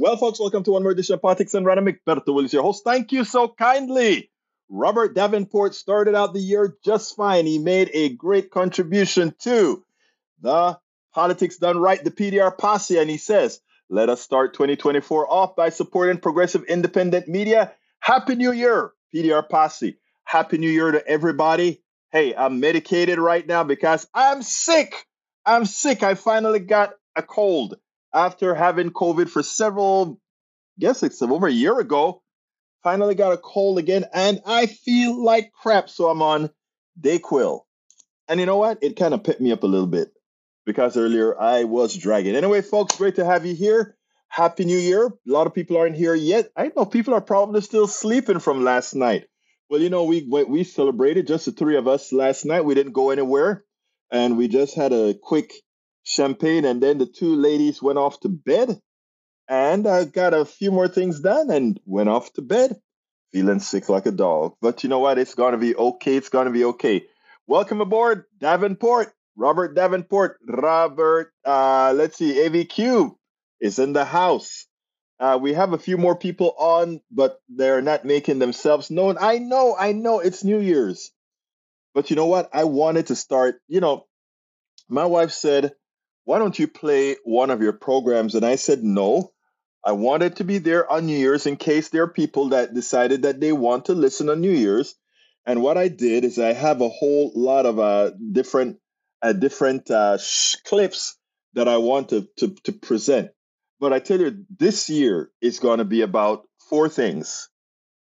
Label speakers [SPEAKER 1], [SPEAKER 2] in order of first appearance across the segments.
[SPEAKER 1] Well, folks, welcome to one more edition of Politics and Random. Egberto Willies is your host. Thank you so kindly. Robert Davenport started out the year just fine. He made a great contribution to the Politics Done Right, the PDR posse, and he says, let us start 2024 off by supporting progressive independent media. Happy New Year, PDR posse. Happy New Year to everybody. Hey, I'm medicated right now because I'm sick. I'm sick. I finally got a cold after having COVID for several, I guess it's over a year ago. Finally got a cold again, and I feel like crap. So I'm on Dayquil. And you know what? It kind of picked me up a little bit because earlier I was dragging. Anyway, folks, great to have you here. Happy New Year. A lot of people aren't here yet. I know people are probably still sleeping from last night. Well, you know, we we celebrated just the three of us last night. We didn't go anywhere, and we just had a quick champagne, and then the two ladies went off to bed, and I got a few more things done and went off to bed, feeling sick like a dog. But you know what? It's gonna be okay. It's gonna be okay. Welcome aboard, Davenport, Robert Davenport, Robert. Uh, let's see, AVQ is in the house. Uh, we have a few more people on, but they're not making themselves known. I know, I know, it's New Year's. But you know what? I wanted to start. You know, my wife said, why don't you play one of your programs? And I said, no. I wanted to be there on New Year's in case there are people that decided that they want to listen on New Year's. And what I did is I have a whole lot of uh, different uh, different uh, sh- clips that I want to, to, to present. But I tell you, this year is going to be about four things,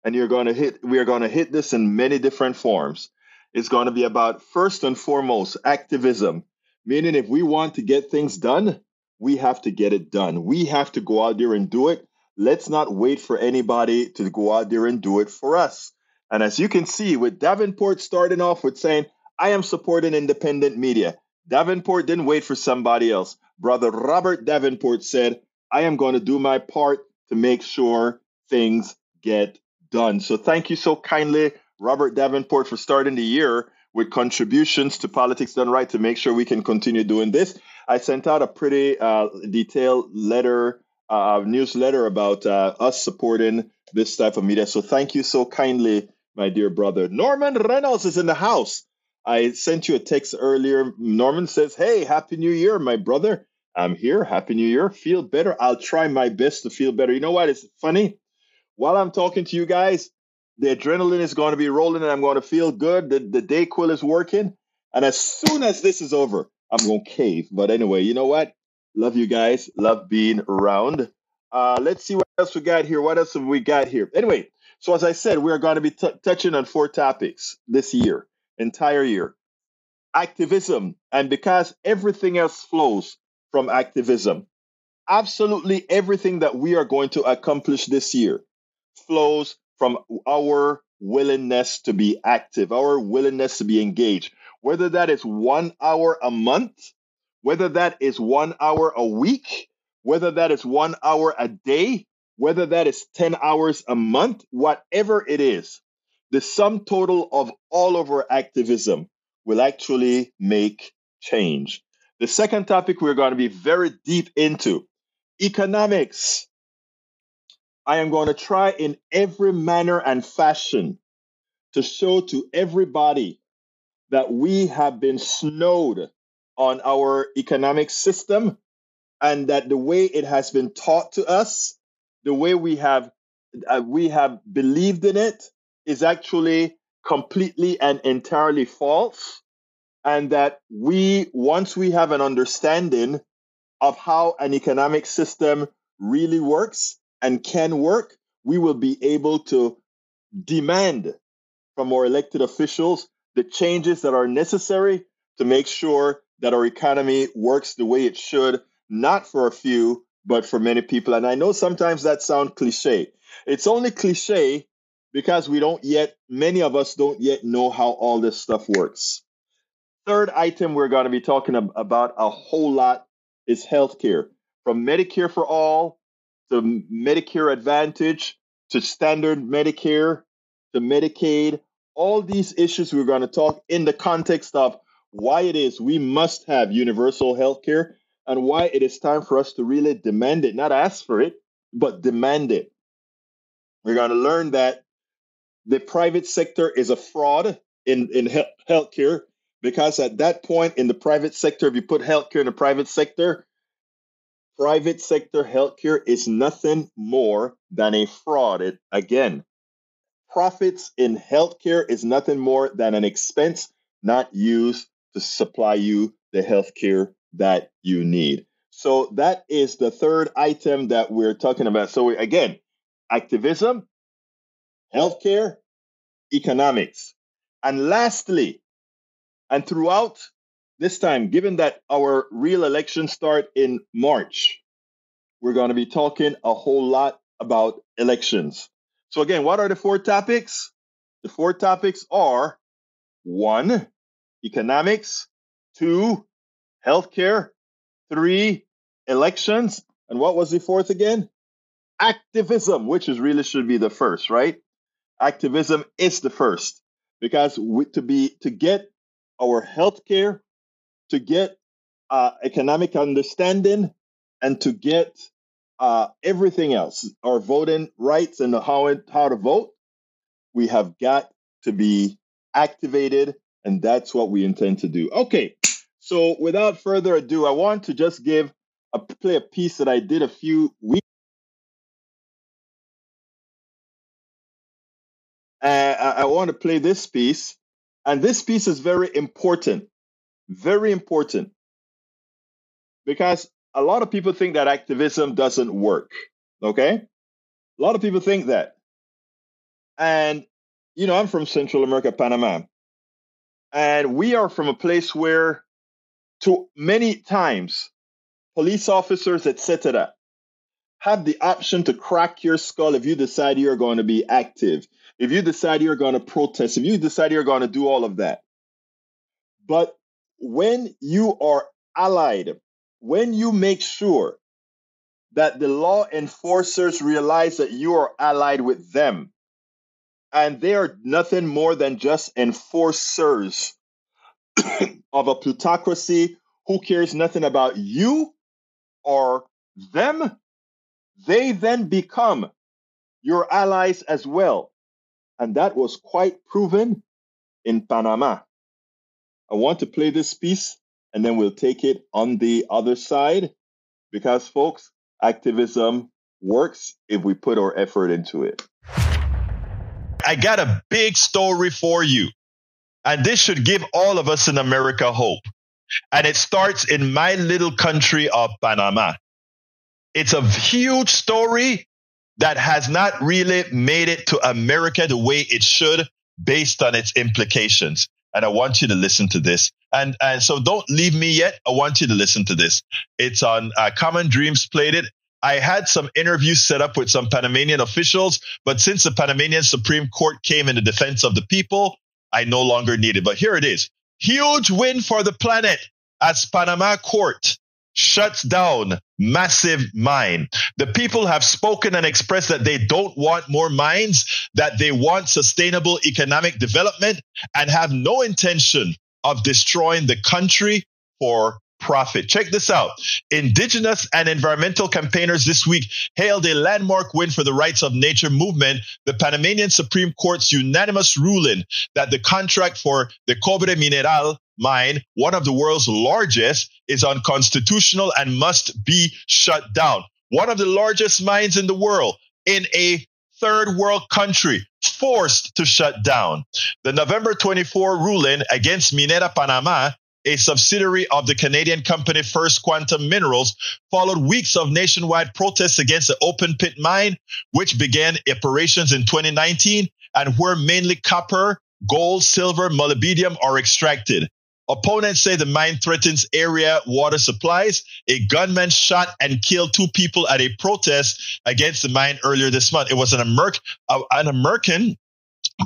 [SPEAKER 1] and you're going to hit. We are going to hit this in many different forms. It's going to be about first and foremost activism Meaning, if we want to get things done, we have to get it done. We have to go out there and do it. Let's not wait for anybody to go out there and do it for us. And as you can see, with Davenport starting off with saying, I am supporting independent media, Davenport didn't wait for somebody else. Brother Robert Davenport said, I am going to do my part to make sure things get done. So thank you so kindly, Robert Davenport, for starting the year with contributions to Politics Done Right to make sure we can continue doing this. I sent out a pretty uh, detailed letter, uh, newsletter about uh, us supporting this type of media. So thank you so kindly, my dear brother. Norman Reynolds is in the house. I sent you a text earlier. Norman says, Hey, Happy New Year, my brother. I'm here. Happy New Year. Feel better. I'll try my best to feel better. You know what? It's funny. While I'm talking to you guys, the adrenaline is going to be rolling and I'm going to feel good. The, the Dayquil is working. And as soon as this is over, I'm going to cave. But anyway, you know what? Love you guys. Love being around. Uh, let's see what else we got here. What else have we got here? Anyway, so as I said, we are going to be t- touching on four topics this year, entire year. Activism. And because everything else flows from activism, absolutely everything that we are going to accomplish this year flows from our willingness to be active, our willingness to be engaged, whether that is one hour a month, whether that is one hour a week, whether that is one hour a day, whether that is 10 hours a month, whatever it is, the sum total of all of our activism will actually make change. The second topic we're going to be very deep into economics. I am going to try in every manner and fashion to show to everybody that we have been snowed on our economic system and that the way it has been taught to us, the way we have uh, we have believed in it is actually completely and entirely false. And that we once we have an understanding of how an economic system really works and can work, we will be able to demand from our elected officials the changes that are necessary to make sure that our economy works the way it should, not for a few, but for many people. And I know sometimes that sounds cliche. It's only cliche because we don't yet, many of us don't yet know how all this stuff works. Third item we're going to be talking about a whole lot is healthcare. From Medicare for all to Medicare Advantage, to standard Medicare, to Medicaid, all these issues we're going to talk in the context of why it is we must have universal health care and why it is time for us to really demand it, not ask for it,
[SPEAKER 2] but demand it. We're going to learn that the private sector is a fraud in, in he- healthcare because at that point in the private sector, if you put healthcare in the private sector, private sector healthcare is nothing more than a fraud. It, again, profits in healthcare is nothing more than an expense not used to supply you the healthcare that you need. So that is the third item that we're talking about. So again, activism, healthcare, economics. And lastly, and throughout this time, given that our real elections start in March, we're going to be talking a whole lot about elections. So, again, what are the four topics? The four topics are one, economics, two, healthcare, three, elections, and what was the fourth again? Activism, which is really should be the first, right? Activism is the first because we, to be to get our healthcare, to get uh, economic understanding, and to get uh, everything else, our voting rights and how it, how to vote, we have got to be activated, and that's what we intend to do. Okay, so without further ado, I want to just give a play a piece that I did a few weeks. Uh, I, I want to play this piece, and this piece is very important, very important, because a lot of people think that activism doesn't work. Okay? A lot of people think that. And, you know, I'm from Central America, Panama. And we are from a place where, to many times, police officers, etc., have the option to crack your skull if you decide you're going to be active, if you decide you're going to protest, if you decide you're going to do all of that. But when you are allied when you make sure that the law enforcers realize that you are allied with them and they are nothing more than just enforcers of a plutocracy who cares nothing about you or them, they then become your allies as well. And that was quite proven in Panama. I want to play this piece and then we'll take it on the other side because, folks, activism works if we put our effort into it.
[SPEAKER 1] I got a big story for you. And this should give all of us in America hope. And it starts in my little country of Panama. It's a huge story that has not really made it to America the way it should based on its implications and I want you to listen to this. And and so don't leave me yet. I want you to listen to this. It's on uh, Common Dreams played it. I had some interviews set up with some Panamanian officials, but since the Panamanian Supreme Court came in the defense of the people, I no longer need it. But here it is. Huge win for the planet as Panama court shuts down massive mine. The people have spoken and expressed that they don't want more mines, that they want sustainable economic development and have no intention of destroying the country for profit. Check this out. Indigenous and environmental campaigners this week hailed a landmark win for the rights of nature movement, the Panamanian Supreme Court's unanimous ruling that the contract for the Cobre Mineral mine, one of the world's largest, is unconstitutional and must be shut down. One of the largest mines in the world in a third world country forced to shut down. The November 24 ruling against Minera Panama a subsidiary of the Canadian company First Quantum Minerals, followed weeks of nationwide protests against the open pit mine, which began operations in 2019 and where mainly copper, gold, silver, molybdenum are extracted. Opponents say the mine threatens area water supplies. A gunman shot and killed two people at a protest against the mine earlier this month. It was an, Amer- uh, an American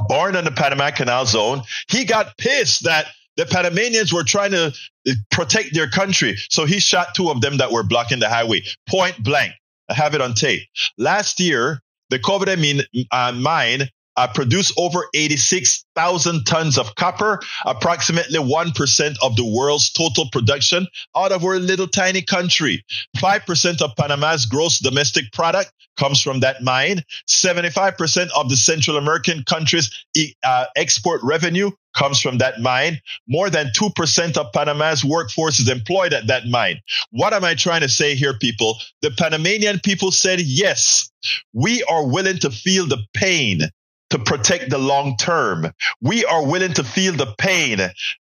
[SPEAKER 1] born in the Panama Canal Zone. He got pissed that the Panamanians were trying to uh, protect their country. So he shot two of them that were blocking the highway, point blank. I have it on tape. Last year, the mine, uh, mine uh, produce over 86,000 tons of copper, approximately 1% of the world's total production out of our little tiny country. 5% of Panama's gross domestic product comes from that mine. 75% of the Central American countries' uh, export revenue comes from that mine. More than 2% of Panama's workforce is employed at that mine. What am I trying to say here, people? The Panamanian people said, yes, we are willing to feel the pain to protect the long term. We are willing to feel the pain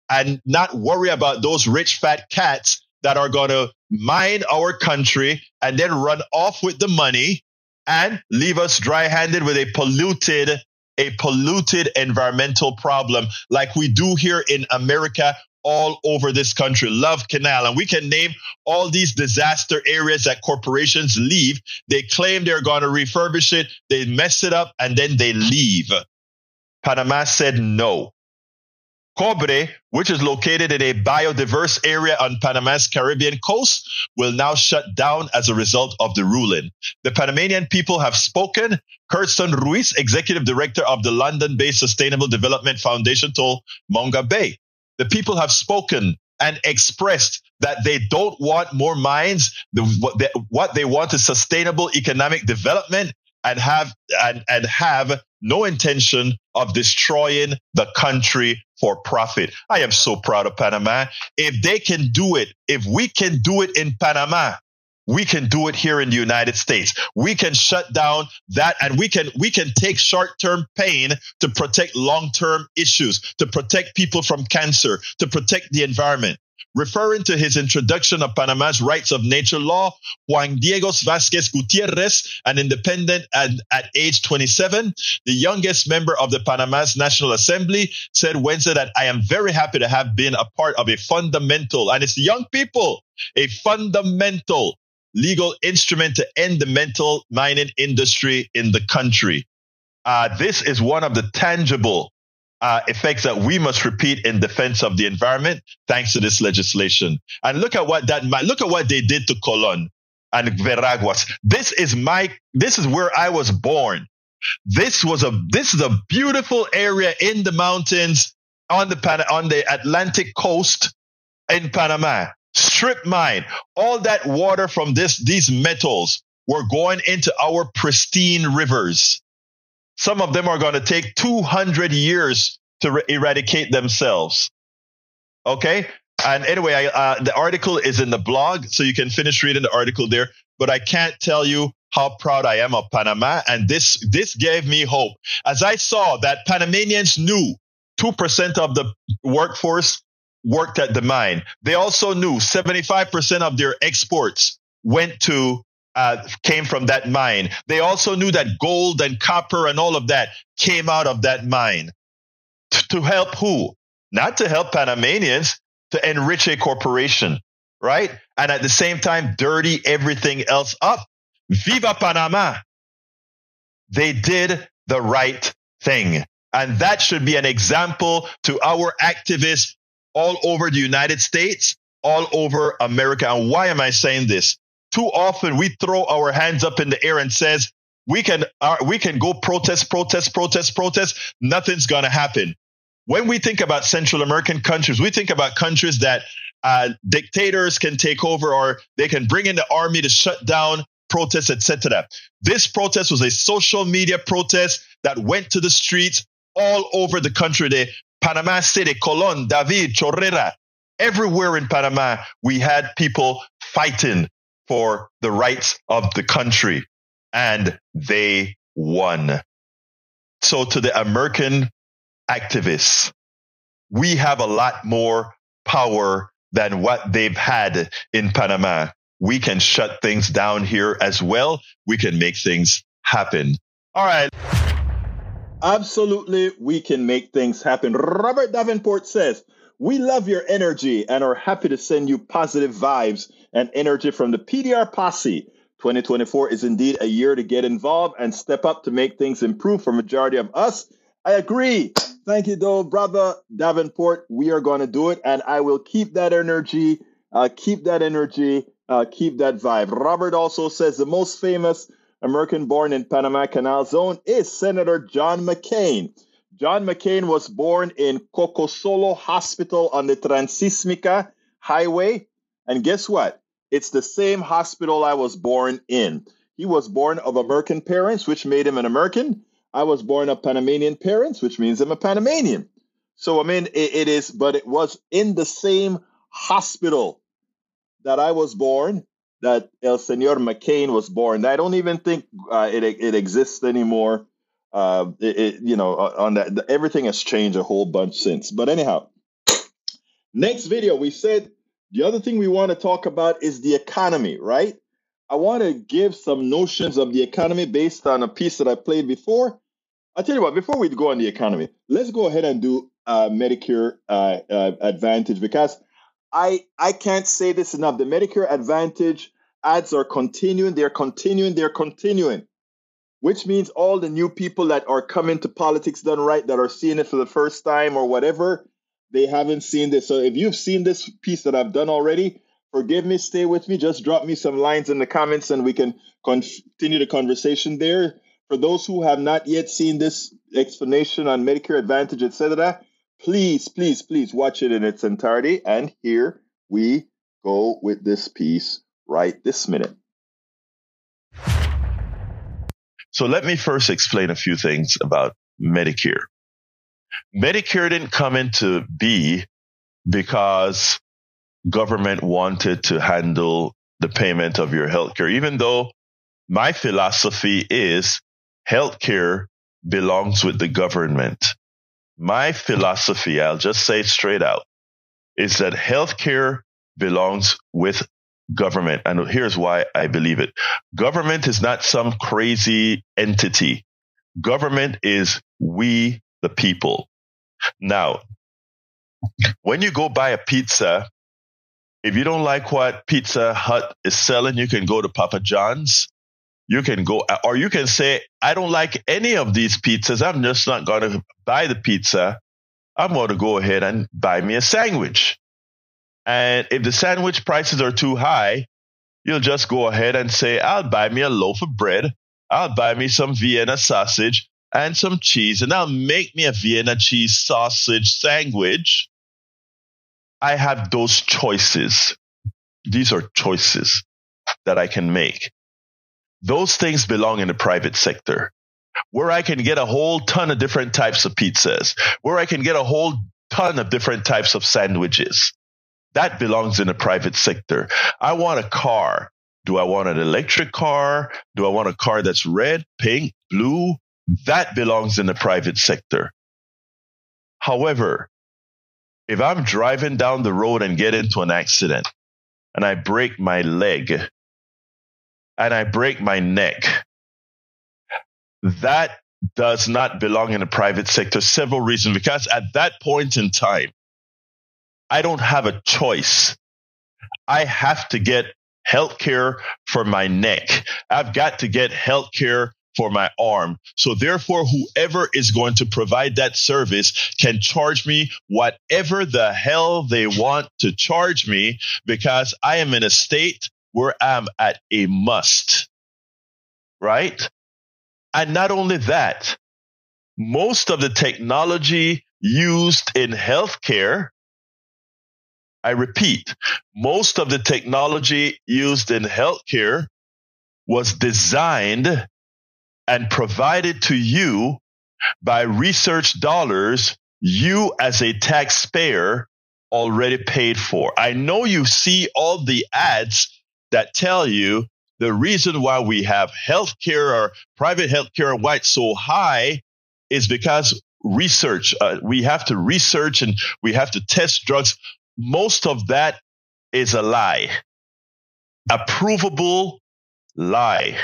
[SPEAKER 1] and not worry about those rich fat cats that are going to mine our country and then run off with the money and leave us dry handed with a polluted a polluted environmental problem like we do here in America all over this country. Love Canal. And we can name all these disaster areas that corporations leave. They claim they're going to refurbish it. They mess it up and then they leave. Panama said no. Cobre, which is located in a biodiverse area on Panama's Caribbean coast, will now shut down as a result of the ruling. The Panamanian people have spoken. Kirsten Ruiz, executive director of the London based Sustainable Development Foundation, told Mongabay. The people have spoken and expressed that they don't want more mines. The, what, they, what they want is sustainable economic development and have and, and have no intention of destroying the country for profit. I am so proud of Panama. If they can do it, if we can do it in Panama, we can do it here in the United States. We can shut down that and we can we can take short-term pain to protect long-term issues, to protect people from cancer, to protect the environment. Referring to his introduction of Panama's rights of nature law, Juan Diego Vasquez Gutierrez, an independent and at age 27, the youngest member of the Panama's National Assembly, said Wednesday that I am very happy to have been a part of a fundamental, and it's young people, a fundamental legal instrument to end the mental mining industry in the country. Uh, this is one of the tangible uh, effects that we must repeat in defense of the environment, thanks to this legislation. And look at what that look at what they did to Colon and Veraguas. This is my this is where I was born. This was a this is a beautiful area in the mountains on the on the Atlantic coast in Panama. Strip mine. All that water from this these metals were going into our pristine rivers. Some of them are going to take 200 years to re- eradicate themselves. Okay. And anyway, I, uh, the article is in the blog, so you can finish reading the article there. But I can't tell you how proud I am of Panama. And this, this gave me hope. As I saw that Panamanians knew 2% of the workforce worked at the mine. They also knew 75% of their exports went to uh, came from that mine. They also knew that gold and copper and all of that came out of that mine. T- to help who? Not to help Panamanians, to enrich a corporation, right? And at the same time, dirty everything else up. Viva Panama! They did the right thing. And that should be an example to our activists all over the United States, all over America. And why am I saying this? too often we throw our hands up in the air and says we can uh, we can go protest protest protest protest nothing's going to happen when we think about central american countries we think about countries that uh, dictators can take over or they can bring in the army to shut down protests etc this protest was a social media protest that went to the streets all over the country the panama city colon david chorrera everywhere in panama we had people fighting for the rights of the country and they won. So to the American activists, we have a lot more power than what they've had in Panama. We can shut things down here as well. We can make things happen. All right.
[SPEAKER 2] Absolutely, we can make things happen. Robert Davenport says, We love your energy and are happy to send you positive vibes and energy from the PDR posse. 2024 is indeed a year to get involved and step up to make things improve for majority of us. I agree. Thank you, though, brother Davenport. We are going to do it, and I will keep that energy, uh, keep that energy, uh, keep that vibe. Robert also says the most famous American born in Panama Canal Zone, is Senator John McCain. John McCain was born in Coco Solo Hospital on the Transístmica Highway. And guess what? It's the same hospital I was born in. He was born of American parents, which made him an American. I was born of Panamanian parents, which means I'm a Panamanian. So, I mean, it, it is, but it was in the same hospital that I was born that El Senor McCain was born. I don't even think uh, it, it exists anymore. Uh, it, it, you know, on that, everything has changed a whole bunch since. But anyhow, next video, we said the other thing we want to talk about is the economy, right? I want to give some notions of the economy based on a piece that I played before. I'll tell you what, before we go on the economy, let's go ahead and do uh, Medicare uh, uh, Advantage because I I can't say this enough. The Medicare Advantage ads are continuing, they're continuing, they're continuing, which means all the new people that are coming to politics done right, that are seeing it for the first time or whatever, they haven't seen this. So if you've seen this piece that I've done already, forgive me, stay with me. Just drop me some lines in the comments and we can continue the conversation there. For those who have not yet seen this explanation on Medicare Advantage, etc., please, please, please watch it in its entirety. And here we go with this piece right this minute.
[SPEAKER 1] So let me first explain a few things about Medicare. Medicare didn't come into be because government wanted to handle the payment of your healthcare, even though my philosophy is healthcare belongs with the government. My philosophy, I'll just say it straight out, is that healthcare belongs with government. And here's why I believe it. Government is not some crazy entity. Government is we, the people. Now, when you go buy a pizza, if you don't like what Pizza Hut is selling, you can go to Papa John's. You can go, or you can say, I don't like any of these pizzas. I'm just not going to buy the pizza. I'm going to go ahead and buy me a sandwich. And if the sandwich prices are too high, you'll just go ahead and say, I'll buy me a loaf of bread. I'll buy me some Vienna sausage and some cheese, and I'll make me a Vienna cheese sausage sandwich. I have those choices. These are choices that I can make. Those things belong in the private sector where I can get a whole ton of different types of pizzas, where I can get a whole ton of different types of sandwiches. That belongs in the private sector. I want a car. Do I want an electric car? Do I want a car that's red, pink, blue? That belongs in the private sector. However, if I'm driving down the road and get into an accident and I break my leg and I break my neck, that does not belong in the private sector. Several reasons. Because at that point in time, I don't have a choice. I have to get health care for my neck. I've got to get health care for my arm. So therefore, whoever is going to provide that service can charge me whatever the hell they want to charge me because I am in a state where I'm at a must. Right? And not only that, most of the technology used in healthcare I repeat, most of the technology used in healthcare was designed and provided to you by research dollars you as a taxpayer already paid for. I know you see all the ads that tell you the reason why we have healthcare or private healthcare white so high is because research. Uh, we have to research and we have to test drugs most of that is a lie, a provable lie.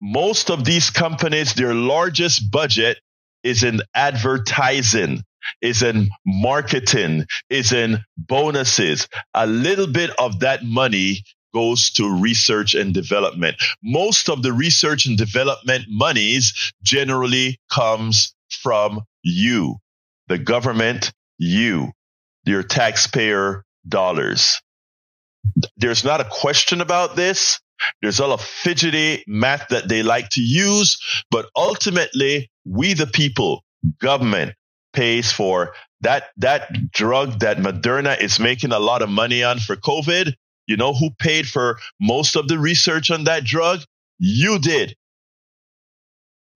[SPEAKER 1] Most of these companies, their largest budget is in advertising, is in marketing, is in bonuses. A little bit of that money goes to research and development. Most of the research and development monies generally comes from you, the government, you your taxpayer dollars. There's not a question about this. There's all a fidgety math that they like to use, but ultimately, we the people, government pays for that that drug that Moderna is making a lot of money on for COVID. You know who paid for most of the research on that drug? You did.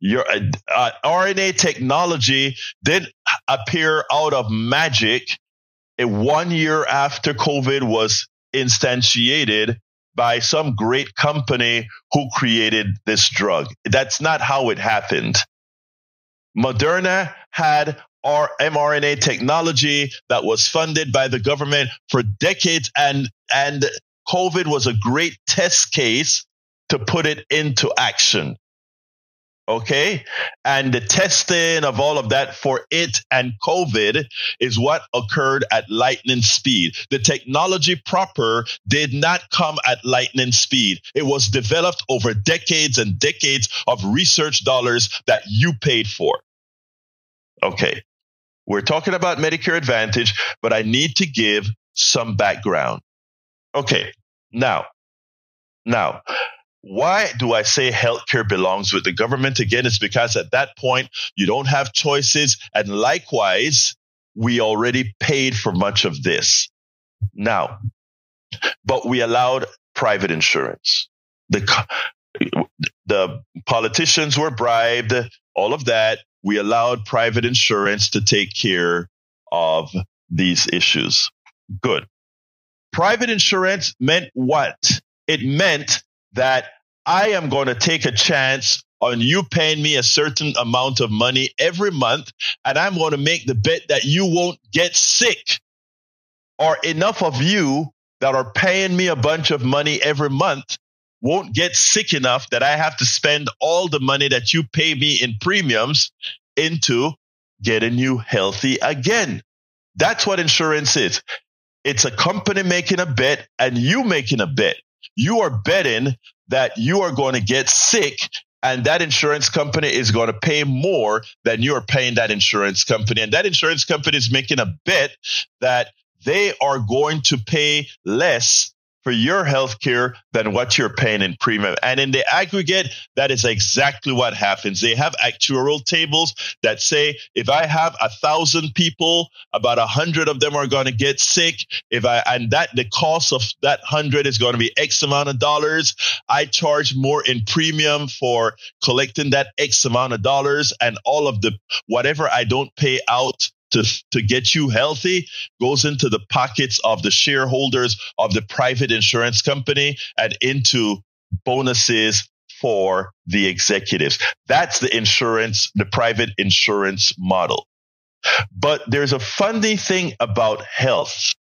[SPEAKER 1] Your uh, uh, RNA technology didn't appear out of magic one year after COVID was instantiated by some great company who created this drug. That's not how it happened. Moderna had our mRNA technology that was funded by the government for decades and, and COVID was a great test case to put it into action. Okay. And the testing of all of that for it and COVID is what occurred at lightning speed. The technology proper did not come at lightning speed. It was developed over decades and decades of research dollars that you paid for. Okay. We're talking about Medicare Advantage, but I need to give some background. Okay. Now, now, why do I say healthcare belongs with the government? Again, it's because at that point, you don't have choices. And likewise, we already paid for much of this. Now, but we allowed private insurance. The, the politicians were bribed, all of that. We allowed private insurance to take care of these issues. Good. Private insurance meant what? It meant that I am going to take a chance on you paying me a certain amount of money every month, and I'm going to make the bet that you won't get sick. Or enough of you that are paying me a bunch of money every month won't get sick enough that I have to spend all the money that you pay me in premiums into getting you healthy again. That's what insurance is. It's a company making a bet and you making a bet. You are betting that you are going to get sick and that insurance company is going to pay more than you are paying that insurance company. And that insurance company is making a bet that they are going to pay less for your health care than what you're paying in premium. And in the aggregate, that is exactly what happens. They have actuarial tables that say if I have a thousand people, about a hundred of them are going to get sick. If I, and that the cost of that hundred is going to be X amount of dollars. I charge more in premium for collecting that X amount of dollars and all of the whatever I don't pay out to, to get you healthy goes into the pockets of the shareholders of the private insurance company and into bonuses for the executives. That's the insurance, the private insurance model. But there's a funny thing about health.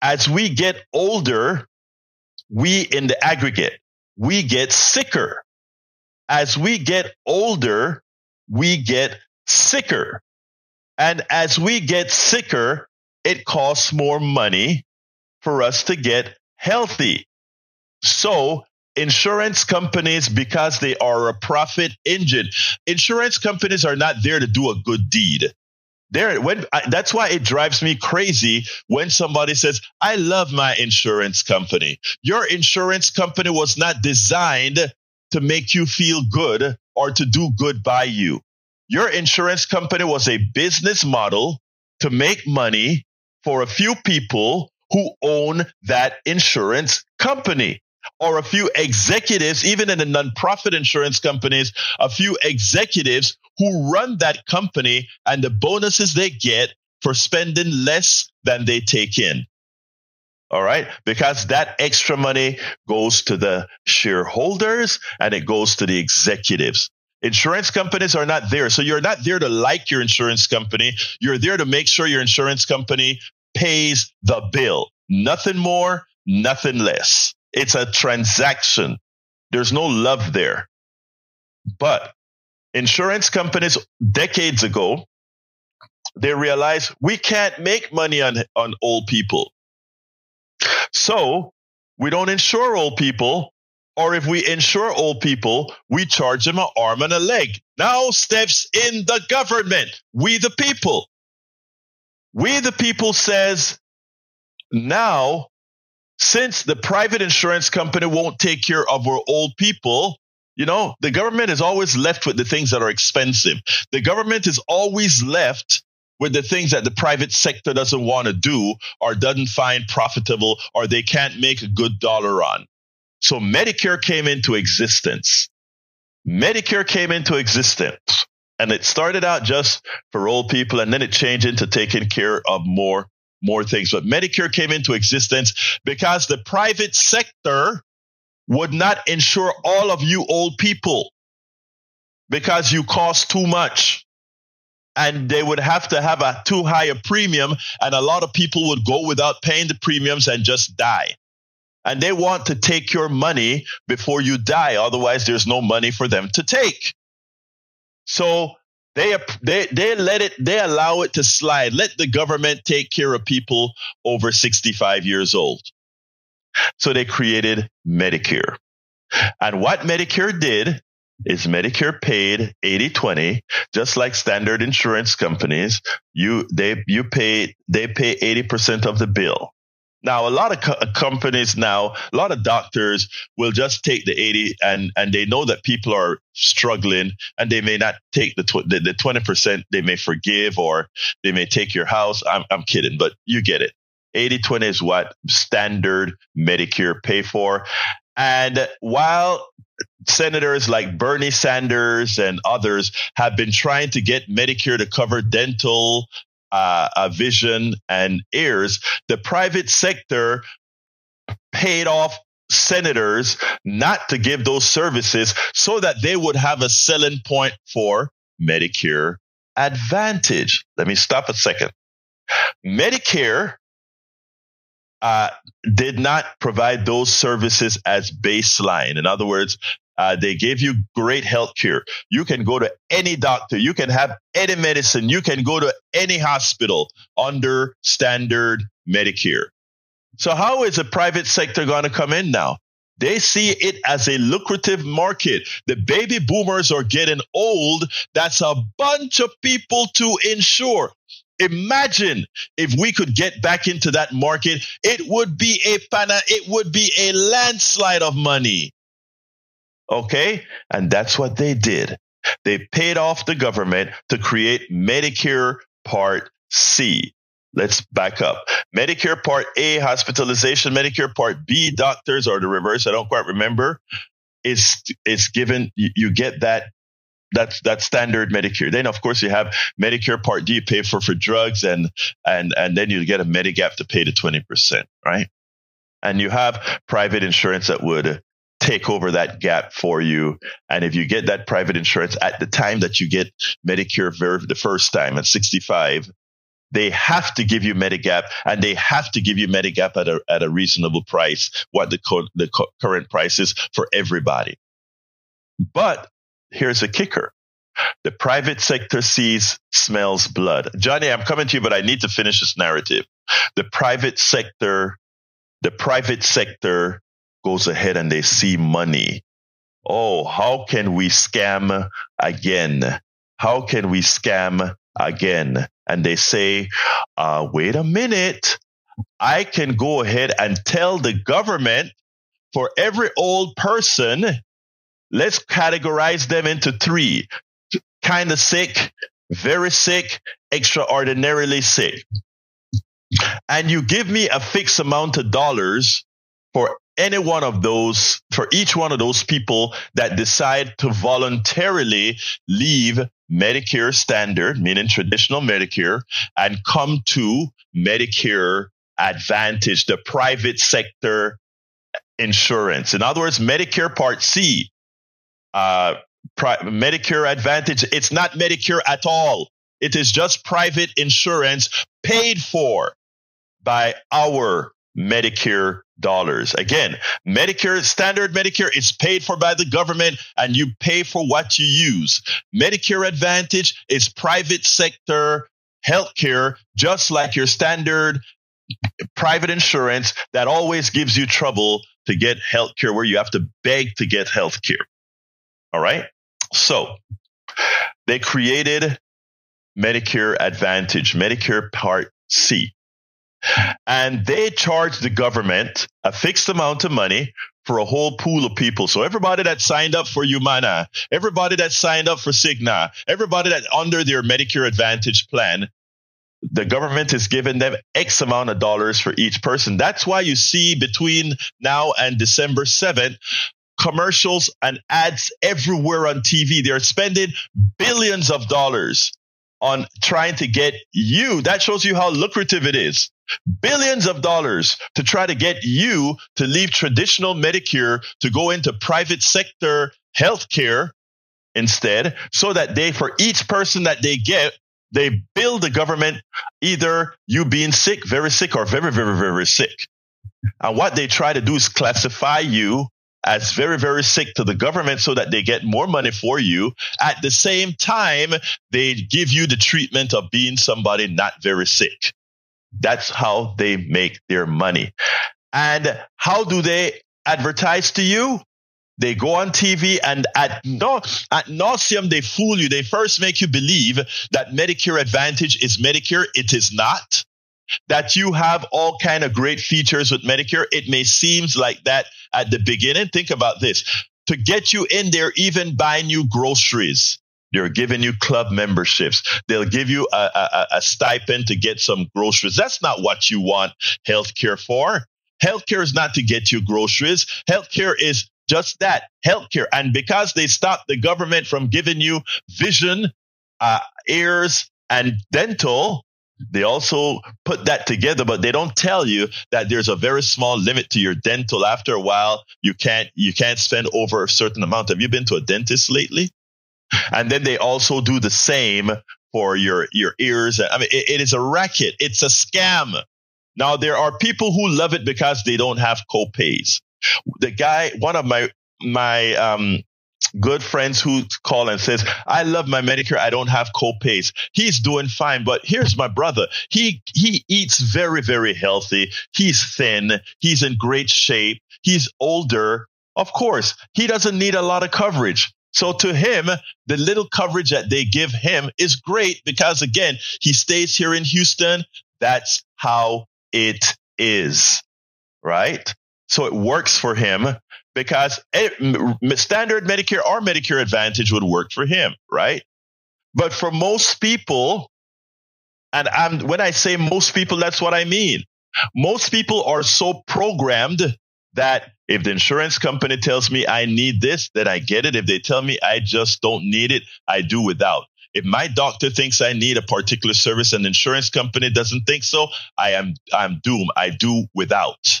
[SPEAKER 1] As we get older, we in the aggregate, we get sicker. As we get older, we get sicker. And as we get sicker, it costs more money for us to get healthy. So insurance companies, because they are a profit engine, insurance companies are not there to do a good deed. There, when I, that's why it drives me crazy when somebody says, "I love my insurance company." Your insurance company was not designed to make you feel good or to do good by you. Your insurance company was a business model to make money for a few people who own that insurance company or a few executives, even in the nonprofit insurance companies, a few executives who run that company and the bonuses they get for spending less than they take in. All right. Because that extra money goes to the shareholders and it goes to the executives. Insurance companies are not there. So you're not there to like your insurance company. You're there to make sure your insurance company pays the bill. Nothing more, nothing less. It's a transaction. There's no love there. But insurance companies decades ago, they realized we can't make money on, on old people. So we don't insure old people or if we insure old people, we charge them an arm and a leg. Now steps in the government. We the people. We the people says, now since the private insurance company won't take care of our old people, you know, the government is always left with the things that are expensive. The government is always left with the things that the private sector doesn't want to do or doesn't find profitable or they can't make a good dollar on. So Medicare came into existence. Medicare came into existence. And it started out just for old people and then it changed into taking care of more more things. But medicare came into existence because the private sector would not insure all of you old people because you cost too much. And they would have to have a too high a premium and a lot of people would go without paying the premiums and just die and they want to take your money before you die otherwise there's no money for them to take so they they they let it they allow it to slide. Let the government take care of people over 65 years old. So they created Medicare. And what Medicare did is Medicare paid 80-20, just like standard insurance companies. You they you pay they pay 80% of the bill. Now, a lot of co- companies now, a lot of doctors will just take the 80 and, and they know that people are struggling and they may not take the, tw- the, the 20% they may forgive or they may take your house. I'm, I'm kidding, but you get it. 80 20 is what standard Medicare pay for. And while senators like Bernie Sanders and others have been trying to get Medicare to cover dental, uh, vision and ears, the private sector paid off senators not to give those services so that they would have a selling point for Medicare Advantage. Let me stop a second. Medicare uh, did not provide those services as baseline. In other words, uh, they gave you great health care. You can go to any doctor. You can have any medicine. You can go to any hospital under standard Medicare. So how is the private sector going to come in now? They see it as a lucrative market. The baby boomers are getting old. That's a bunch of people to insure. Imagine if we could get back into that market. It would be a it would be a landslide of money. Okay. And that's what they did. They paid off the government to create Medicare Part C. Let's back up. Medicare Part A, hospitalization. Medicare Part B, doctors, or the reverse. I don't quite remember. It's, it's given. You, you get that that's that's standard Medicare. Then of course you have Medicare Part D, you pay for for drugs, and and and then you get a Medigap to pay the twenty percent, right? And you have private insurance that would take over that gap for you. And if you get that private insurance at the time that you get Medicare the first time at 65, they have to give you Medigap and they have to give you Medigap at a, at a reasonable price, what the, co- the co- current price is for everybody. But here's a kicker. The private sector sees, smells blood. Johnny, I'm coming to you, but I need to finish this narrative. The private sector, the private sector goes ahead and they see money. Oh, how can we scam again? How can we scam again? And they say, uh, wait a minute. I can go ahead and tell the government for every old person, let's categorize them into three kind of sick, very sick, extraordinarily sick. And you give me a fixed amount of dollars for any one of those, for each one of those people that decide to voluntarily leave Medicare standard, meaning traditional Medicare, and come to Medicare Advantage, the private sector insurance. In other words, Medicare Part C, uh, pri- Medicare Advantage, it's not Medicare at all. It is just private insurance paid for by our Medicare dollars. Again, Medicare, standard Medicare is paid for by the government and you pay for what you use. Medicare Advantage is private sector healthcare, just like your standard private insurance that always gives you trouble to get healthcare where you have to beg to get healthcare. All right. So they created Medicare Advantage, Medicare Part C. And they charge the government a fixed amount of money for a whole pool of people. So everybody that signed up for Humana, everybody that signed up for Cigna, everybody that under their Medicare Advantage plan, the government is giving them X amount of dollars for each person. That's why you see between now and December 7th, commercials and ads everywhere on TV. They're spending billions of dollars on trying to get you. That shows you how lucrative it is. Billions of dollars to try to get you to leave traditional Medicare to go into private sector healthcare instead so that they, for each person that they get, they bill the government either you being sick, very sick, or very, very, very sick. And what they try to do is classify you as very, very sick to the government so that they get more money for you. At the same time, they give you the treatment of being somebody not very sick. That's how they make their money. And how do they advertise to you? They go on TV and at no, at nauseum, they fool you. They first make you believe that Medicare Advantage is Medicare. It is not. That you have all kind of great features with Medicare. It may seems like that at the beginning. Think about this. To get you in there, even buying you groceries. They're giving you club memberships. They'll give you a, a, a stipend to get some groceries. That's not what you want healthcare for. Healthcare is not to get you groceries. Healthcare is just that healthcare. And because they stopped the government from giving you vision, uh, ears, and dental, they also put that together, but they don't tell you that there's a very small limit to your dental. After a while, you can't you can't spend over a certain amount. Have you been to a dentist lately? And then they also do the same for your your ears. I mean, it, it is a racket. It's a scam. Now there are people who love it because they don't have co-pays. The guy, one of my my um, good friends who call and says, I love my Medicare. I don't have co-pays. He's doing fine. But here's my brother. He, he eats very, very healthy. He's thin. He's in great shape. He's older. Of course, he doesn't need a lot of coverage. So to him, the little coverage that they give him is great because again, he stays here in Houston. That's how it is. Right? So it works for him because standard Medicare or Medicare Advantage would work for him, right? But for most people, and I'm, when I say most people, that's what I mean. Most people are so programmed that if the insurance company tells me I need this, then I get it. If they tell me I just don't need it, I do without. If my doctor thinks I need a particular service and the insurance company doesn't think so, I am I'm doomed. I do without.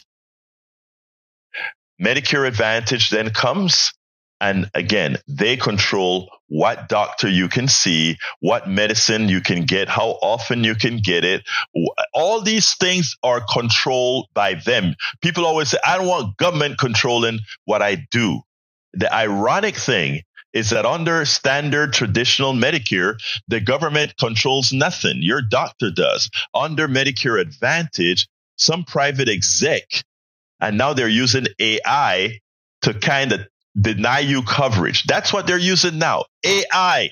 [SPEAKER 1] Medicare Advantage then comes and again, they control what doctor you can see, what medicine you can get, how often you can get it. All these things are controlled by them. People always say, I don't want government controlling what I do. The ironic thing is that under standard traditional Medicare, the government controls nothing. Your doctor does. Under Medicare Advantage, some private exec and now they're using AI to kind of deny you coverage. That's what they're using now. AI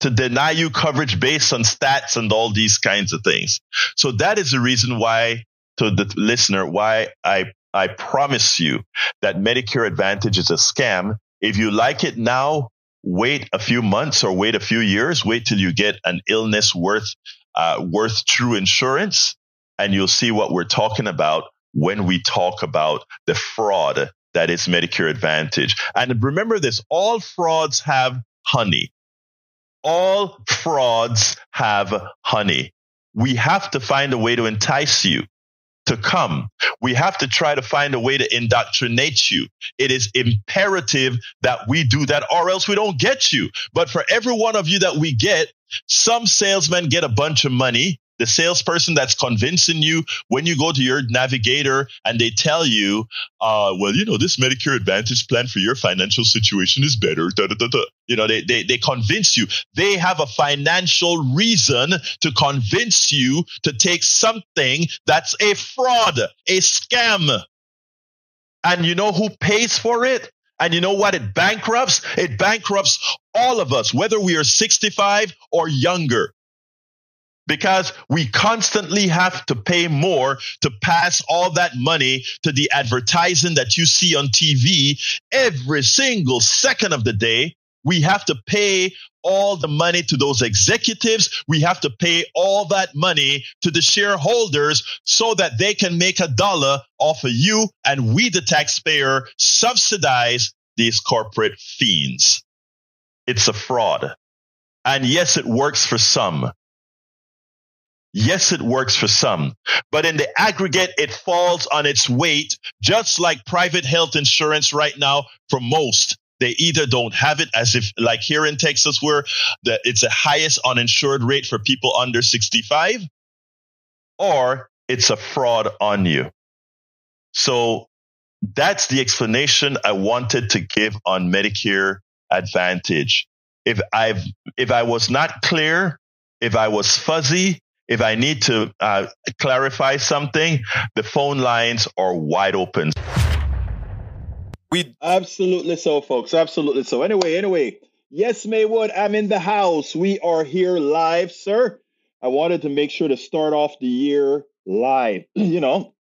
[SPEAKER 1] to deny you coverage based on stats and all these kinds of things. So that is the reason why to the listener, why I, I promise you that Medicare Advantage is a scam. If you like it now, wait a few months or wait a few years, wait till you get an illness worth, uh, worth true insurance and you'll see what we're talking about when we talk about the fraud that is Medicare Advantage. And remember this all frauds have honey. All frauds have honey. We have to find a way to entice you to come. We have to try to find a way to indoctrinate you. It is imperative that we do that or else we don't get you. But for every one of you that we get, some salesmen get a bunch of money the salesperson that's convincing you when you go to your navigator and they tell you, uh, well, you know, this Medicare Advantage plan for your financial situation is better. Da, da, da, you know, they, they, they convince you. They have a financial reason to convince you to take something that's a fraud, a scam. And you know who pays for it? And you know what? It bankrupts. It bankrupts all of us, whether we are 65 or younger because we constantly have to pay more to pass all that money to the advertising that you see on TV every single second of the day. We have to pay all the money to those executives. We have to pay all that money to the shareholders so that they can make a dollar off of you and we, the taxpayer, subsidize these corporate fiends. It's a fraud. And yes, it works for some. Yes, it works for some, but in the aggregate, it falls on its weight, just like private health insurance right now for most. They either don't have it as if like here in Texas where the, it's the highest uninsured rate for people under 65 or it's a fraud on you. So that's the explanation I wanted to give on Medicare Advantage. If I've, if I was not clear, if I was fuzzy, if I need to uh, clarify something, the phone lines are wide open.
[SPEAKER 2] We absolutely so, folks. Absolutely so. Anyway, anyway, yes, Maywood, I'm in the house. We are here live, sir. I wanted to make sure to start off the year live. you know,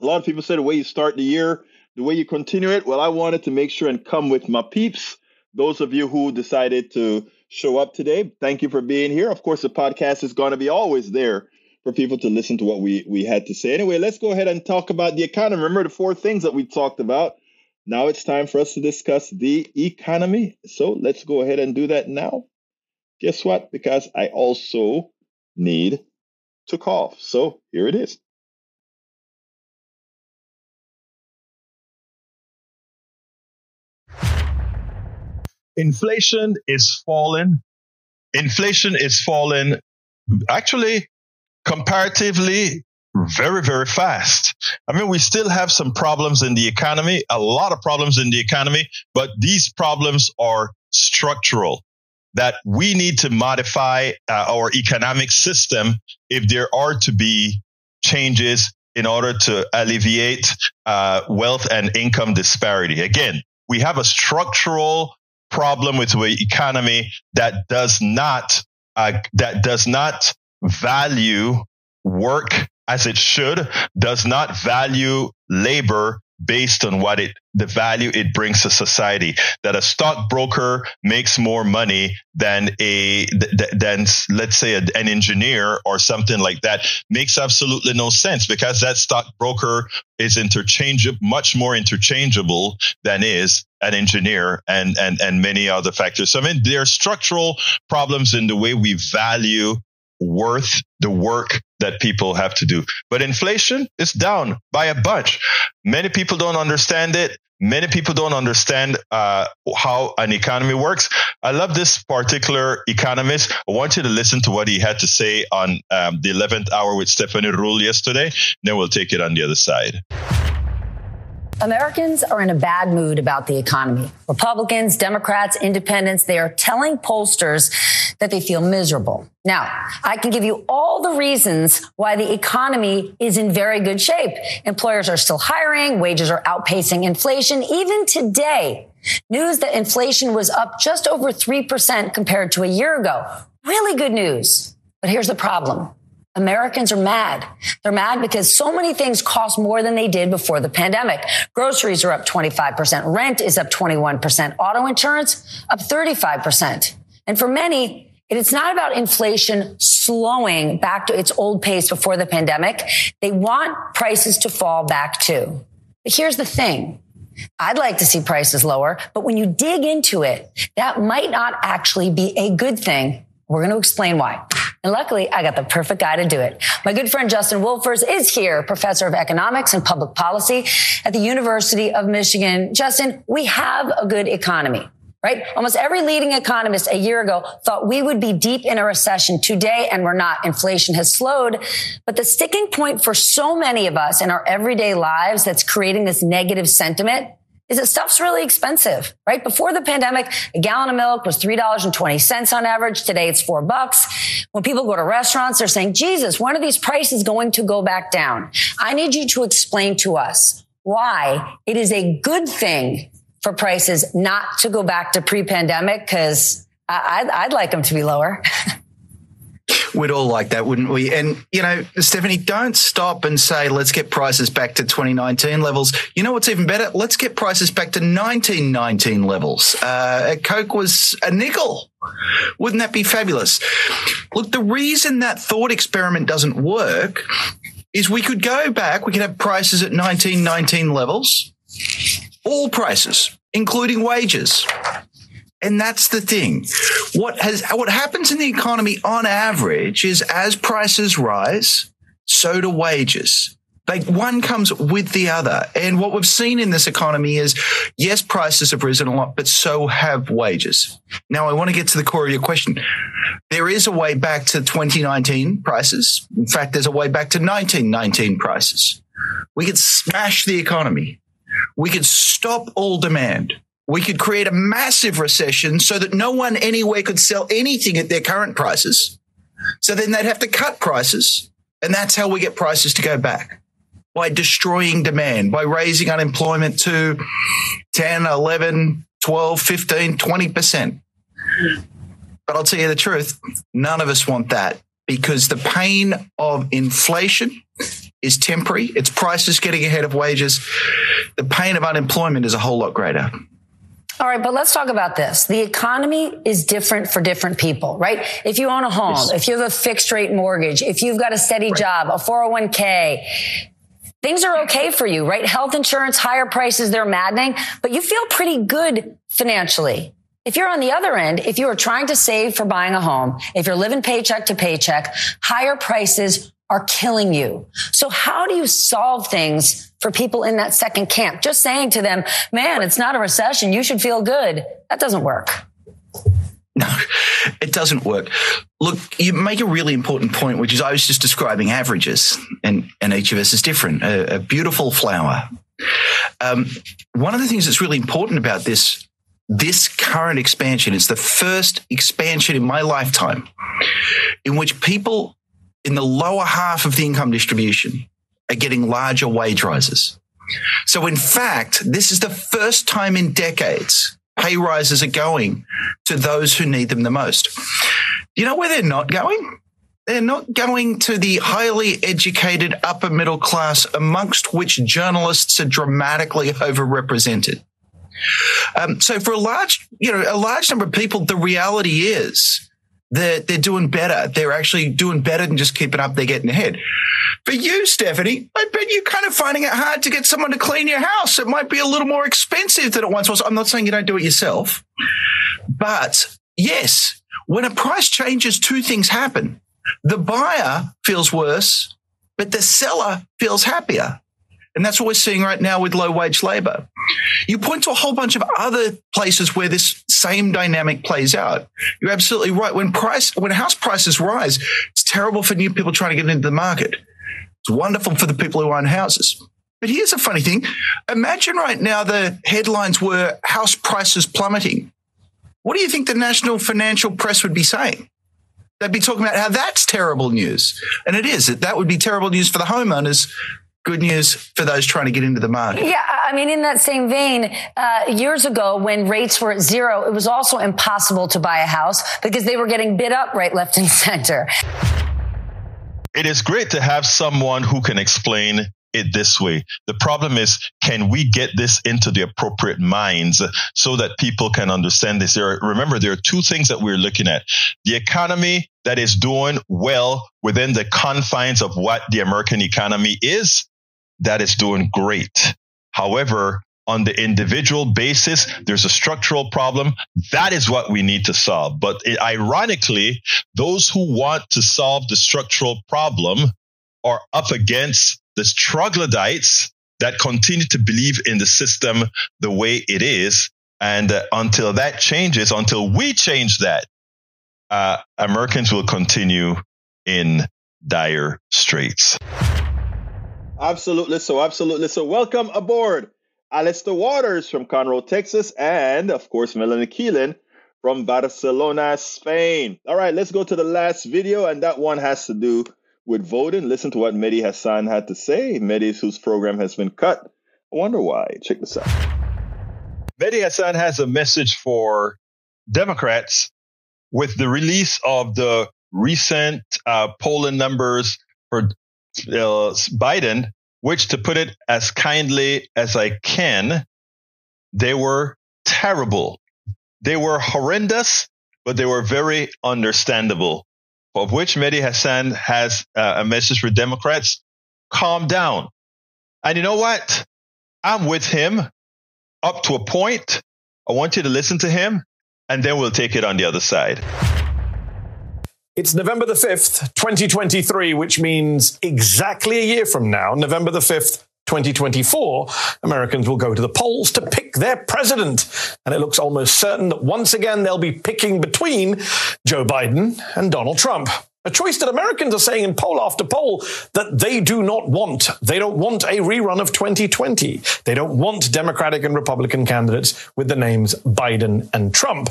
[SPEAKER 2] a lot of people say the way you start the year, the way you continue it. Well, I wanted to make sure and come with my peeps. Those of you who decided to show up today. Thank you for being here. Of course, the podcast is going to be always there for people to listen to what we, we had to say. Anyway, let's go ahead and talk about the economy. Remember the four things that we talked about. Now it's time for us to discuss the economy. So let's go ahead and do that now. Guess what? Because I also need to cough. So here it is.
[SPEAKER 1] Inflation is falling. Inflation is falling actually comparatively very, very fast. I mean, we still have some problems in the economy, a lot of problems in the economy, but these problems are structural that we need to modify uh, our economic system if there are to be changes in order to alleviate uh, wealth and income disparity. Again, we have a structural problem with the economy that does not uh, that does not value work as it should, does not value labor based on what it the value it brings to society that a stockbroker makes more money than a than let's say an engineer or something like that makes absolutely no sense because that stockbroker is interchangeable much more interchangeable than is an engineer and and and many other factors. So i mean there are structural problems in the way we value worth the work that people have to do. But inflation is down by a bunch. Many people don't understand it. Many people don't understand uh, how an economy works. I love this particular economist. I want you to listen to what he had to say on um, the 11th hour with Stephanie Ruhle yesterday. Then we'll take it on the other side.
[SPEAKER 3] Americans are in a bad mood about the economy. Republicans, Democrats, independents, they are telling pollsters that they feel miserable. Now, I can give you all the reasons why the economy is in very good shape. Employers are still hiring, wages are outpacing inflation. Even today, news that inflation was up just over 3% compared to a year ago. Really good news. But here's the problem. Americans are mad. They're mad because so many things cost more than they did before the pandemic. Groceries are up 25%. Rent is up 21%. Auto insurance up 35%. And for many, it's not about inflation slowing back to its old pace before the pandemic. They want prices to fall back too. But here's the thing. I'd like to see prices lower, but when you dig into it, that might not actually be a good thing. We're going to explain why. And luckily, I got the perfect guy to do it. My good friend Justin Wolfers is here, professor of economics and public policy at the University of Michigan. Justin, we have a good economy right? Almost every leading economist a year ago thought we would be deep in a recession today, and we're not. Inflation has slowed. But the sticking point for so many of us in our everyday lives that's creating this negative sentiment is that stuff's really expensive, right? Before the pandemic, a gallon of milk was $3.20 on average. Today it's four bucks. When people go to restaurants, they're saying, Jesus, when are these prices going to go back down? I need you to explain to us why it is a good thing for prices not to go back to pre-pandemic because I'd, I'd like them to be lower.
[SPEAKER 4] We'd all like that, wouldn't we? And, you know, Stephanie, don't stop and say, let's get prices back to 2019 levels. You know what's even better? Let's get prices back to 1919 levels. Uh, Coke was a nickel. Wouldn't that be fabulous? Look, the reason that thought experiment doesn't work is we could go back, we could have prices at 1919 levels, all prices, including wages. And that's the thing. What has what happens in the economy on average is as prices rise, so do wages. Like one comes with the other. And what we've seen in this economy is yes, prices have risen a lot, but so have wages. Now I want to get to the core of your question. There is a way back to 2019 prices. In fact, there's a way back to 1919 prices. We could smash the economy. We could stop all demand. We could create a massive recession so that no one anywhere could sell anything at their current prices. So then they'd have to cut prices. And that's how we get prices to go back by destroying demand, by raising unemployment to 10, 11, 12, 15, 20%. But I'll tell you the truth, none of us want that because the pain of inflation is temporary. It's prices getting ahead of wages. The pain of unemployment is a whole lot greater.
[SPEAKER 3] All right, but let's talk about this. The economy is different for different people, right? If you own a home, yes. if you have a fixed rate mortgage, if you've got a steady right. job, a 401k, things are okay for you, right? Health insurance, higher prices, they're maddening, but you feel pretty good financially. If you're on the other end, if you are trying to save for buying a home, if you're living paycheck to paycheck, higher prices are killing you. So how do you solve things for people in that second camp? Just saying to them, man, it's not a recession. You should feel good. That doesn't work.
[SPEAKER 4] No, it doesn't work. Look, you make a really important point, which is I was just describing averages, and, and each of us is different. A, a beautiful flower. Um, one of the things that's really important about this this current expansion is the first expansion in my lifetime in which people in the lower half of the income distribution are getting larger wage rises. So, in fact, this is the first time in decades pay rises are going to those who need them the most. You know where they're not going? They're not going to the highly educated upper middle class, amongst which journalists are dramatically overrepresented. Um, so, for a large, you know, a large number of people, the reality is they're, they're doing better. They're actually doing better than just keeping up. They're getting ahead. For you, Stephanie, I bet you're kind of finding it hard to get someone to clean your house. It might be a little more expensive than it once was. I'm not saying you don't do it yourself, but yes, when a price changes, two things happen. The buyer feels worse, but the seller feels happier. And that's what we're seeing right now with low wage labor. You point to a whole bunch of other places where this same dynamic plays out. You're absolutely right. When price, when house prices rise, it's terrible for new people trying to get into the market. It's wonderful for the people who own houses. But here's a funny thing. Imagine right now the headlines were house prices plummeting. What do you think the national financial press would be saying? They'd be talking about how that's terrible news. And it is. That would be terrible news for the homeowners good news for those trying to get into the market.
[SPEAKER 3] Yeah, I mean, in that same vein, uh, years ago when rates were at zero, it was also impossible to buy a house because they were getting bid up right, left, and center.
[SPEAKER 1] It is great to have someone who can explain it this way. The problem is, can we get this into the appropriate minds so that people can understand this? There are, remember, there are two things that we're looking at. The economy that is doing well within the confines of what the American economy is that is doing great. However, on the individual basis, there's a structural problem. That is what we need to solve. But ironically, those who want to solve the structural problem are up against the troglodytes that continue to believe in the system the way it is. And uh, until that changes, until we change that, uh, Americans will continue in dire straits.
[SPEAKER 2] Absolutely so. Absolutely so. Welcome aboard, Alistair Waters from Conroe, Texas, and of course, Melanie Keelan from Barcelona, Spain. All right, let's go to the last video, and that one has to do with voting. Listen to what Mehdi Hasan had to say. Mehdi, whose program has been cut. I wonder why. Check this out.
[SPEAKER 1] Mehdi Hasan has a message for Democrats with the release of the recent uh, polling numbers for uh, Biden, which, to put it as kindly as I can, they were terrible. They were horrendous, but they were very understandable. Of which Mehdi Hasan has uh, a message for Democrats calm down. And you know what? I'm with him up to a point. I want you to listen to him, and then we'll take it on the other side.
[SPEAKER 5] It's November the 5th, 2023, which means exactly a year from now, November the 5th, 2024, Americans will go to the polls to pick their president. And it looks almost certain that once again they'll be picking between Joe Biden and Donald Trump. A choice that Americans are saying in poll after poll that they do not want. They don't want a rerun of 2020. They don't want Democratic and Republican candidates with the names Biden and Trump.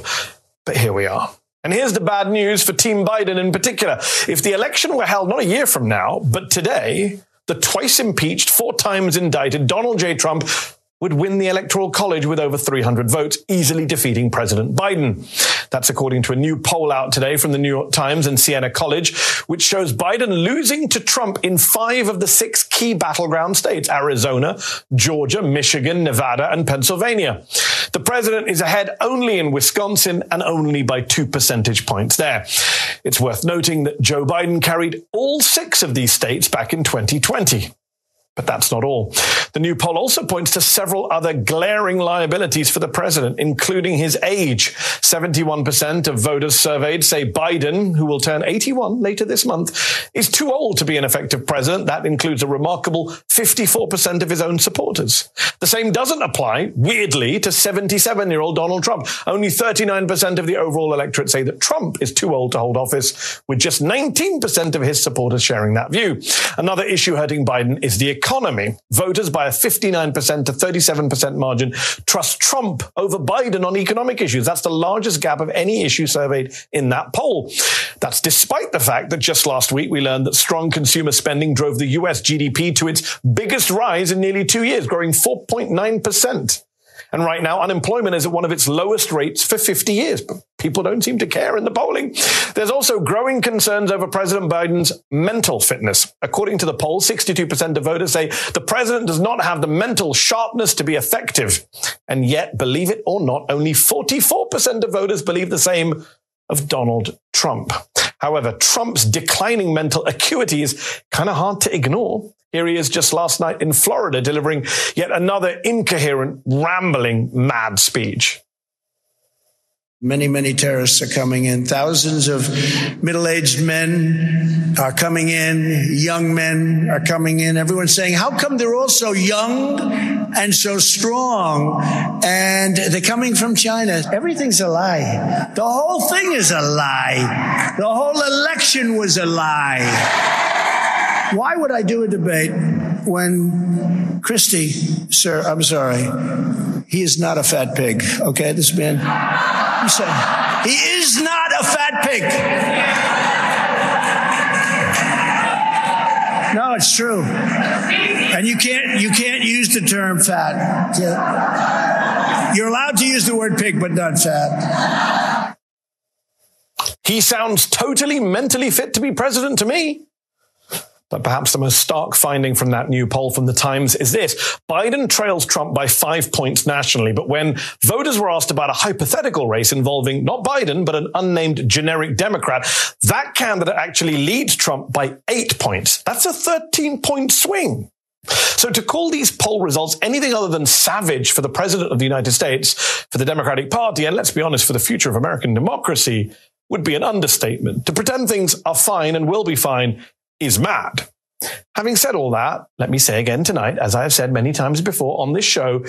[SPEAKER 5] But here we are. And here's the bad news for Team Biden in particular. If the election were held not a year from now, but today, the twice impeached, four times indicted Donald J. Trump would win the Electoral College with over 300 votes, easily defeating President Biden. That's according to a new poll out today from the New York Times and Siena College, which shows Biden losing to Trump in five of the six key battleground states Arizona, Georgia, Michigan, Nevada, and Pennsylvania. The president is ahead only in Wisconsin and only by two percentage points there. It's worth noting that Joe Biden carried all six of these states back in 2020. But that's not all. The new poll also points to several other glaring liabilities for the president, including his age. 71% of voters surveyed say Biden, who will turn 81 later this month, is too old to be an effective president. That includes a remarkable 54% of his own supporters. The same doesn't apply, weirdly, to 77 year old Donald Trump. Only 39% of the overall electorate say that Trump is too old to hold office, with just 19% of his supporters sharing that view. Another issue hurting Biden is the economy, voters by a 59% to 37% margin trust Trump over Biden on economic issues. That's the largest gap of any issue surveyed in that poll. That's despite the fact that just last week we learned that strong consumer spending drove the US GDP to its biggest rise in nearly two years, growing 4.9%. And right now, unemployment is at one of its lowest rates for 50 years. People don't seem to care in the polling. There's also growing concerns over President Biden's mental fitness. According to the poll, 62% of voters say the president does not have the mental sharpness to be effective. And yet, believe it or not, only 44% of voters believe the same of Donald Trump. However, Trump's declining mental acuity is kind of hard to ignore. Here he is just last night in Florida delivering yet another incoherent, rambling, mad speech.
[SPEAKER 6] Many, many terrorists are coming in. Thousands of middle aged men are coming in. Young men are coming in. Everyone's saying, how come they're all so young and so strong? And they're coming from China. Everything's a lie. The whole thing is a lie. The whole election was a lie. Why would I do a debate when Christie, sir, I'm sorry, he is not a fat pig, okay? This man, he is not a fat pig. No, it's true. And you can't you can't use the term fat. You're allowed to use the word pig, but not fat.
[SPEAKER 5] He sounds totally mentally fit to be president to me. But perhaps the most stark finding from that new poll from the Times is this. Biden trails Trump by five points nationally, but when voters were asked about a hypothetical race involving not Biden, but an unnamed generic Democrat, that candidate actually leads Trump by eight points. That's a 13 point swing. So to call these poll results anything other than savage for the president of the United States, for the Democratic Party, and let's be honest, for the future of American democracy, would be an understatement. To pretend things are fine and will be fine is mad. Having said all that, let me say again tonight, as I have said many times before on this show,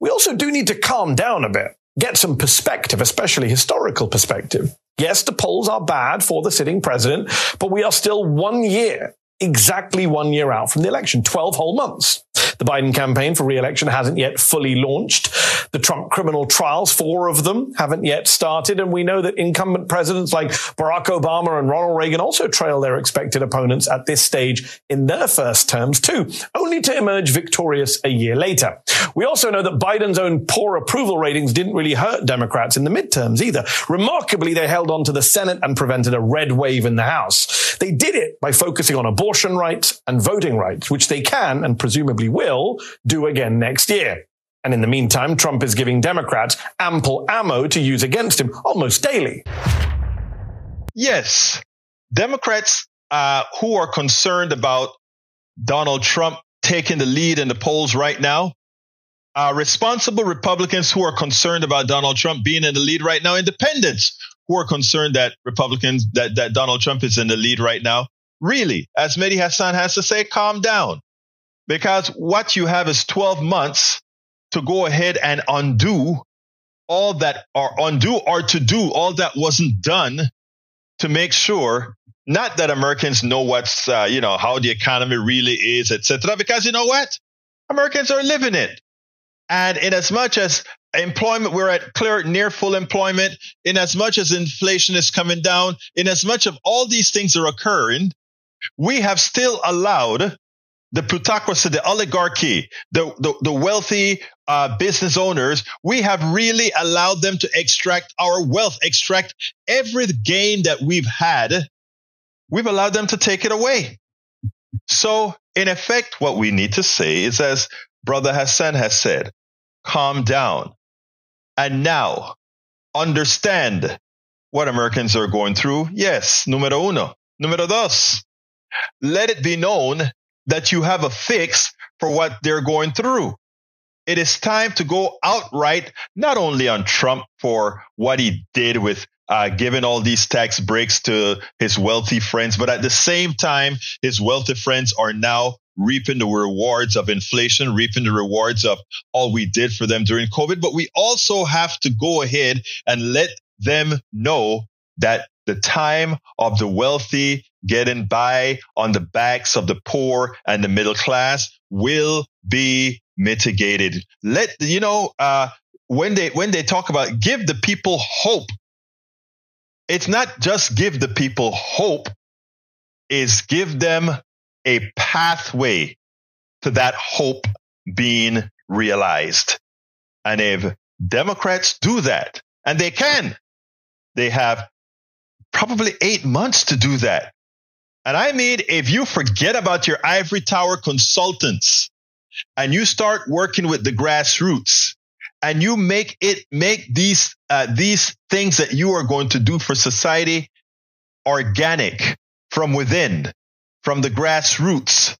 [SPEAKER 5] we also do need to calm down a bit, get some perspective, especially historical perspective. Yes, the polls are bad for the sitting president, but we are still one year exactly one year out from the election, 12 whole months. The Biden campaign for re-election hasn't yet fully launched. The Trump criminal trials, four of them, haven't yet started. And we know that incumbent presidents like Barack Obama and Ronald Reagan also trail their expected opponents at this stage in their first terms too, only to emerge victorious a year later. We also know that Biden's own poor approval ratings didn't really hurt Democrats in the midterms either. Remarkably, they held on to the Senate and prevented a red wave in the House. They did it by focusing on abortion rights and voting rights, which they can and presumably will do again next year. And in the meantime, Trump is giving Democrats ample ammo to use against him almost daily.
[SPEAKER 1] Yes. Democrats uh, who are concerned about Donald Trump taking the lead in the polls right now, responsible Republicans who are concerned about Donald Trump being in the lead right now, independents who are concerned that Republicans, that, that Donald Trump is in the lead right now, really, as Mehdi Hasan has to say, calm down. Because what you have is 12 months to go ahead and undo all that are undo or to do all that wasn't done to make sure not that Americans know what's uh, you know how the economy really is, etc. Because you know what, Americans are living it, and in as much as employment we're at clear near full employment, in as much as inflation is coming down, in as much of all these things are occurring, we have still allowed the plutocracy, the oligarchy, the, the, the wealthy uh, business owners, we have really allowed them to extract our wealth, extract every gain that we've had. We've allowed them to take it away. So, in effect, what we need to say is, as Brother Hasan has said, calm down. And now, understand what Americans are going through. Yes, numero uno. Numero dos. Let it be known that you have a fix for what they're going through. It is time to go outright, not only on Trump for what he did with uh, giving all these tax breaks to his wealthy friends, but at the same time, his wealthy friends are now reaping the rewards of inflation, reaping the rewards of all we did for them during COVID. But we also have to go ahead and let them know that the time of the wealthy getting by on the backs of the poor and the middle class will be mitigated. Let you know uh, when they when they talk about give the people hope. It's not just give the people hope, is give them a pathway to that hope being realized. And if Democrats do that, and they can, they have probably eight months to do that. And I mean, if you forget about your ivory tower consultants and you start working with the grassroots and you make it, make these, uh, these things that you are going to do for society organic from within, from the grassroots,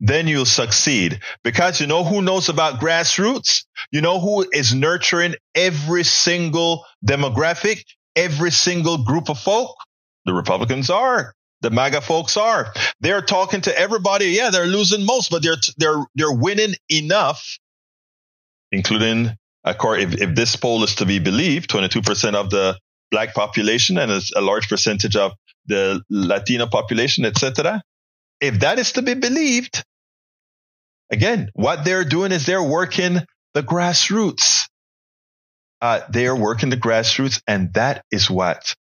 [SPEAKER 1] then you'll succeed. Because you know who knows about grassroots? You know who is nurturing every single demographic, every single group of folk? The Republicans are. The MAGA folks are. They're talking to everybody. Yeah, they're losing most, but they're they're they're winning enough, including if, if this poll is to be believed, 22% of the black population and a large percentage of the Latino population, etc. If that is to be believed, again, what they're doing is they're working the grassroots. Uh, they are working the grassroots, and that is what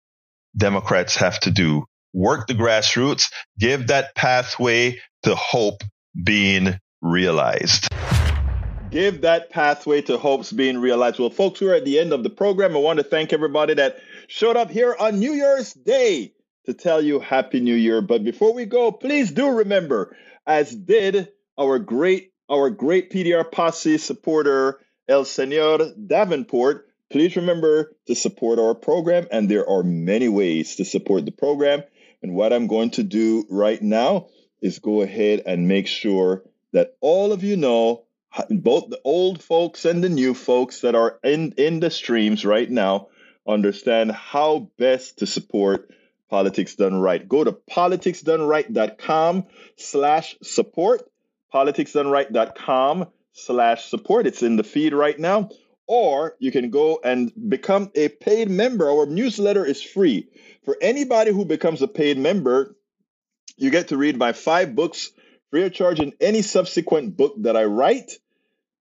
[SPEAKER 1] Democrats have to do work the grassroots, give that pathway to hope being realized.
[SPEAKER 2] Give that pathway to hopes being realized. Well, folks, we're at the end of the program. I want to thank everybody that showed up here on New Year's Day to tell you Happy New Year. But before we go, please do remember, as did our great our great PDR posse supporter El Senor Davenport, please remember to support our program. And there are many ways to support the program. And what I'm going to do right now is go ahead and make sure that all of you know, both the old folks and the new folks that are in, in the streams right now, understand how best to support Politics Done Right. Go to politicsdoneright.com slash support, politicsdoneright.com slash support. It's in the feed right now. Or you can go and become a paid member. Our newsletter is free. For anybody who becomes a paid member,
[SPEAKER 1] You get to read my five books free of charge and any subsequent book that I write.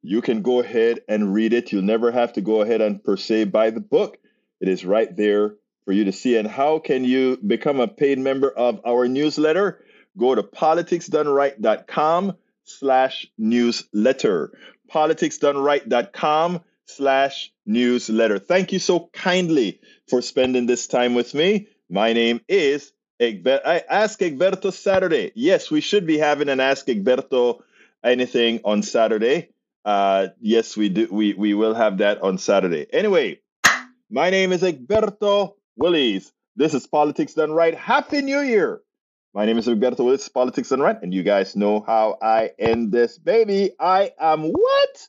[SPEAKER 1] You can go ahead and read it. You'll never have to go ahead and per se buy the book. It is right there for you to see. And how can you become a paid member of our newsletter? Go to politicsdoneright.com slash newsletter. politicsdoneright.com slash newsletter. Thank you so kindly for spending this time with me. My name is Egber- I Ask Egberto Saturday. Yes, we should be having an Ask Egberto anything on Saturday. Uh, yes, we do. We, we will have that on Saturday. Anyway, my name is Egberto Willies. This is Politics Done Right. Happy New Year. My name is Egberto Willies, Politics Done Right. And you guys know how I end this baby. I am what?